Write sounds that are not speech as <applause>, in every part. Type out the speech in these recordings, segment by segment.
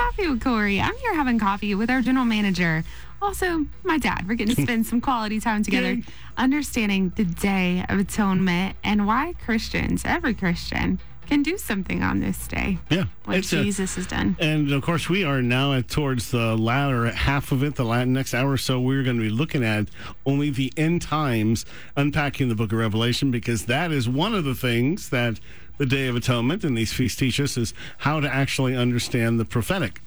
Coffee with Corey. I'm here having coffee with our general manager. Also, my dad. We're getting to spend some quality time together, understanding the Day of Atonement and why Christians, every Christian, can do something on this day. Yeah, What it's a- Jesus has done. And of course, we are now at towards the latter half of it, the la- next hour or so. We're going to be looking at only the end times, unpacking the book of Revelation, because that is one of the things that the Day of Atonement and these feasts teach us is how to actually understand the prophetic.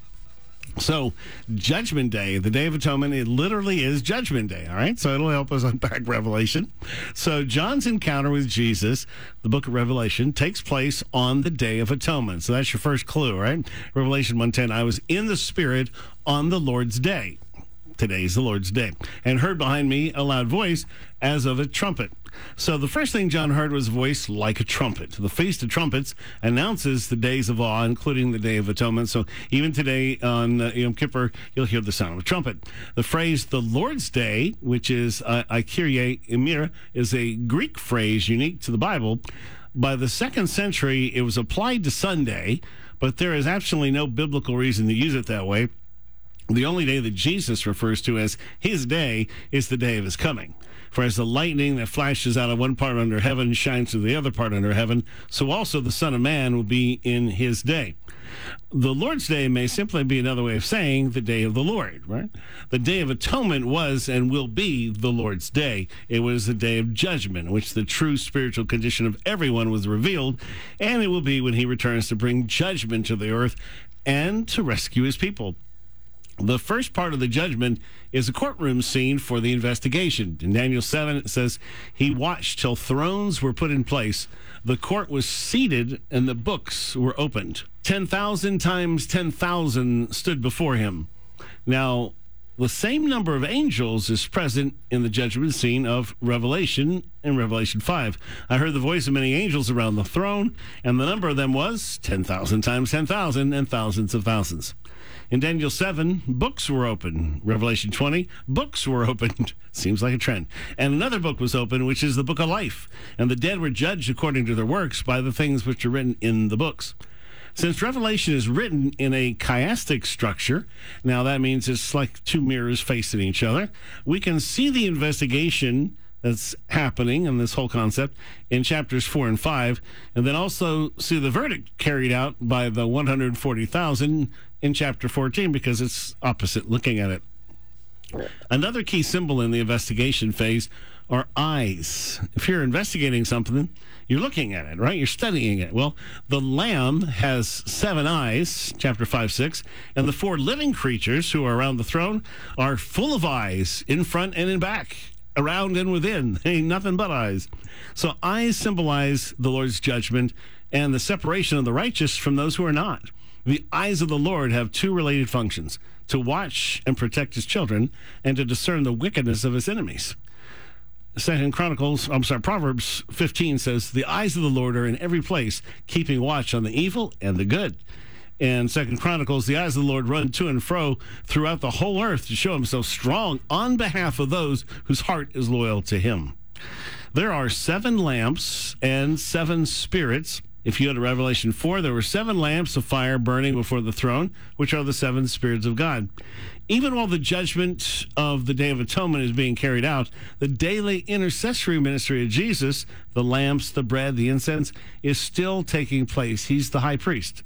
So, Judgment Day, the Day of Atonement, it literally is Judgment Day, all right? So, it'll help us <laughs> unpack Revelation. So, John's encounter with Jesus, the book of Revelation, takes place on the Day of Atonement. So, that's your first clue, right? Revelation 110, I was in the Spirit on the Lord's Day. Today's the Lord's Day. And heard behind me a loud voice as of a trumpet. So the first thing John heard was a voice like a trumpet. The Feast of Trumpets announces the days of awe, including the Day of Atonement. So even today on uh, Yom Kippur, you'll hear the sound of a trumpet. The phrase the Lord's Day, which is uh, Kyrie Emir, is a Greek phrase unique to the Bible. By the second century, it was applied to Sunday, but there is absolutely no biblical reason to use it that way. The only day that Jesus refers to as his day is the day of his coming. For as the lightning that flashes out of one part under heaven shines to the other part under heaven, so also the Son of Man will be in his day. The Lord's Day may simply be another way of saying the day of the Lord, right? The Day of Atonement was and will be the Lord's Day. It was the day of judgment, in which the true spiritual condition of everyone was revealed, and it will be when he returns to bring judgment to the earth and to rescue his people. The first part of the judgment is a courtroom scene for the investigation. In Daniel 7, it says, He watched till thrones were put in place, the court was seated, and the books were opened. 10,000 times 10,000 stood before him. Now, the same number of angels is present in the judgment scene of Revelation in Revelation 5. I heard the voice of many angels around the throne, and the number of them was 10,000 times 10,000 and thousands of thousands. In Daniel 7, books were opened. Revelation 20, books were opened. <laughs> Seems like a trend. And another book was opened, which is the book of life. And the dead were judged according to their works by the things which are written in the books. Since Revelation is written in a chiastic structure, now that means it's like two mirrors facing each other, we can see the investigation that's happening in this whole concept in chapters four and five, and then also see the verdict carried out by the 140,000 in chapter 14 because it's opposite looking at it. Another key symbol in the investigation phase are eyes. If you're investigating something, you're looking at it, right? You're studying it. Well, the Lamb has seven eyes, chapter 5, 6, and the four living creatures who are around the throne are full of eyes in front and in back, around and within. <laughs> Ain't nothing but eyes. So eyes symbolize the Lord's judgment and the separation of the righteous from those who are not. The eyes of the Lord have two related functions to watch and protect his children and to discern the wickedness of his enemies. Second Chronicles, I'm sorry, Proverbs 15 says, The eyes of the Lord are in every place, keeping watch on the evil and the good. And Second Chronicles, the eyes of the Lord run to and fro throughout the whole earth to show himself strong on behalf of those whose heart is loyal to him. There are seven lamps and seven spirits. If you go to Revelation 4, there were seven lamps of fire burning before the throne, which are the seven spirits of God. Even while the judgment of the Day of Atonement is being carried out, the daily intercessory ministry of Jesus, the lamps, the bread, the incense, is still taking place. He's the high priest.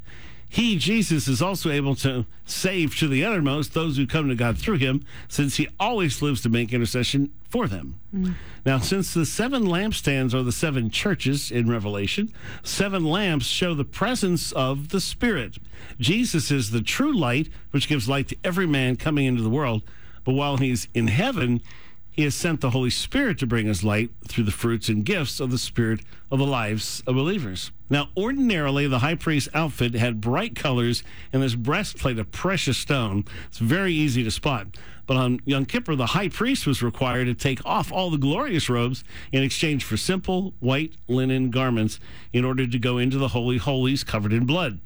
He, Jesus, is also able to save to the uttermost those who come to God through him, since he always lives to make intercession for them. Mm. Now, since the seven lampstands are the seven churches in Revelation, seven lamps show the presence of the Spirit. Jesus is the true light, which gives light to every man coming into the world. But while he's in heaven, he has sent the Holy Spirit to bring us light through the fruits and gifts of the Spirit of the lives of believers. Now, ordinarily, the high priest's outfit had bright colors and his breastplate of precious stone. It's very easy to spot. But on Yom Kippur, the high priest was required to take off all the glorious robes in exchange for simple white linen garments in order to go into the Holy Holies covered in blood.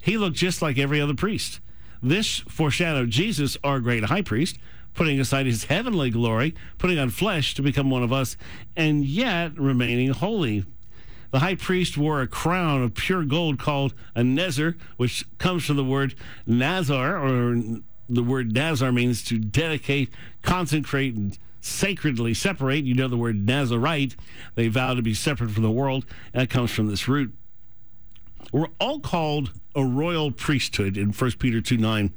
He looked just like every other priest. This foreshadowed Jesus, our great high priest, putting aside his heavenly glory, putting on flesh to become one of us, and yet remaining holy. The high priest wore a crown of pure gold called a nezer, which comes from the word nazar, or the word nazar means to dedicate, consecrate, and sacredly separate. You know the word Nazarite. They vow to be separate from the world. And that comes from this root. We're all called a royal priesthood in 1 Peter 2 9.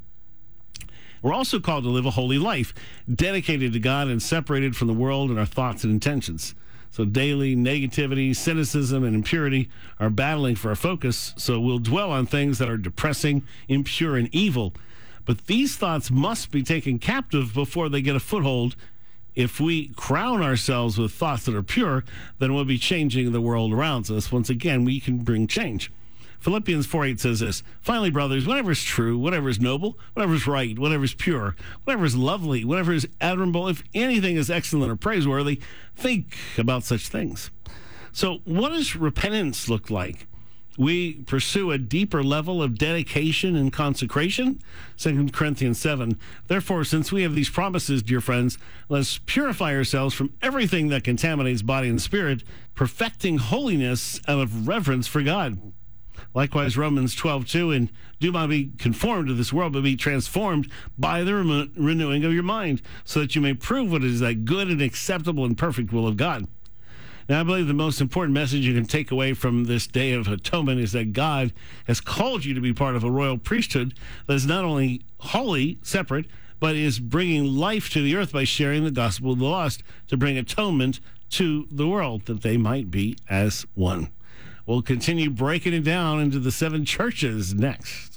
We're also called to live a holy life, dedicated to God and separated from the world and our thoughts and intentions. So daily negativity, cynicism, and impurity are battling for our focus. So we'll dwell on things that are depressing, impure, and evil. But these thoughts must be taken captive before they get a foothold. If we crown ourselves with thoughts that are pure, then we'll be changing the world around us. Once again, we can bring change. Philippians 4 8 says this Finally, brothers, whatever is true, whatever is noble, whatever is right, whatever is pure, whatever is lovely, whatever is admirable, if anything is excellent or praiseworthy, think about such things. So, what does repentance look like? We pursue a deeper level of dedication and consecration. 2 Corinthians 7. Therefore, since we have these promises, dear friends, let's purify ourselves from everything that contaminates body and spirit, perfecting holiness out of reverence for God. Likewise, Romans 12, 2, and do not be conformed to this world, but be transformed by the re- renewing of your mind, so that you may prove what is that good and acceptable and perfect will of God. Now, I believe the most important message you can take away from this day of atonement is that God has called you to be part of a royal priesthood that is not only holy, separate, but is bringing life to the earth by sharing the gospel of the lost to bring atonement to the world that they might be as one. We'll continue breaking it down into the seven churches next.